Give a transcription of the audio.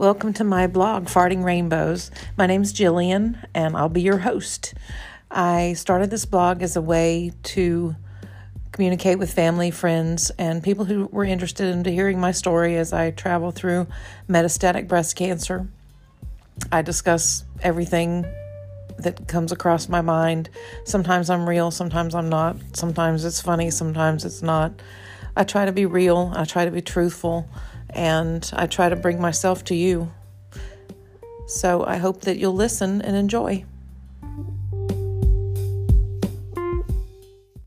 Welcome to my blog, Farting Rainbows. My name's Jillian, and I'll be your host. I started this blog as a way to communicate with family, friends, and people who were interested in hearing my story as I travel through metastatic breast cancer. I discuss everything that comes across my mind. Sometimes I'm real, sometimes I'm not. Sometimes it's funny, sometimes it's not. I try to be real, I try to be truthful, and I try to bring myself to you. So I hope that you'll listen and enjoy.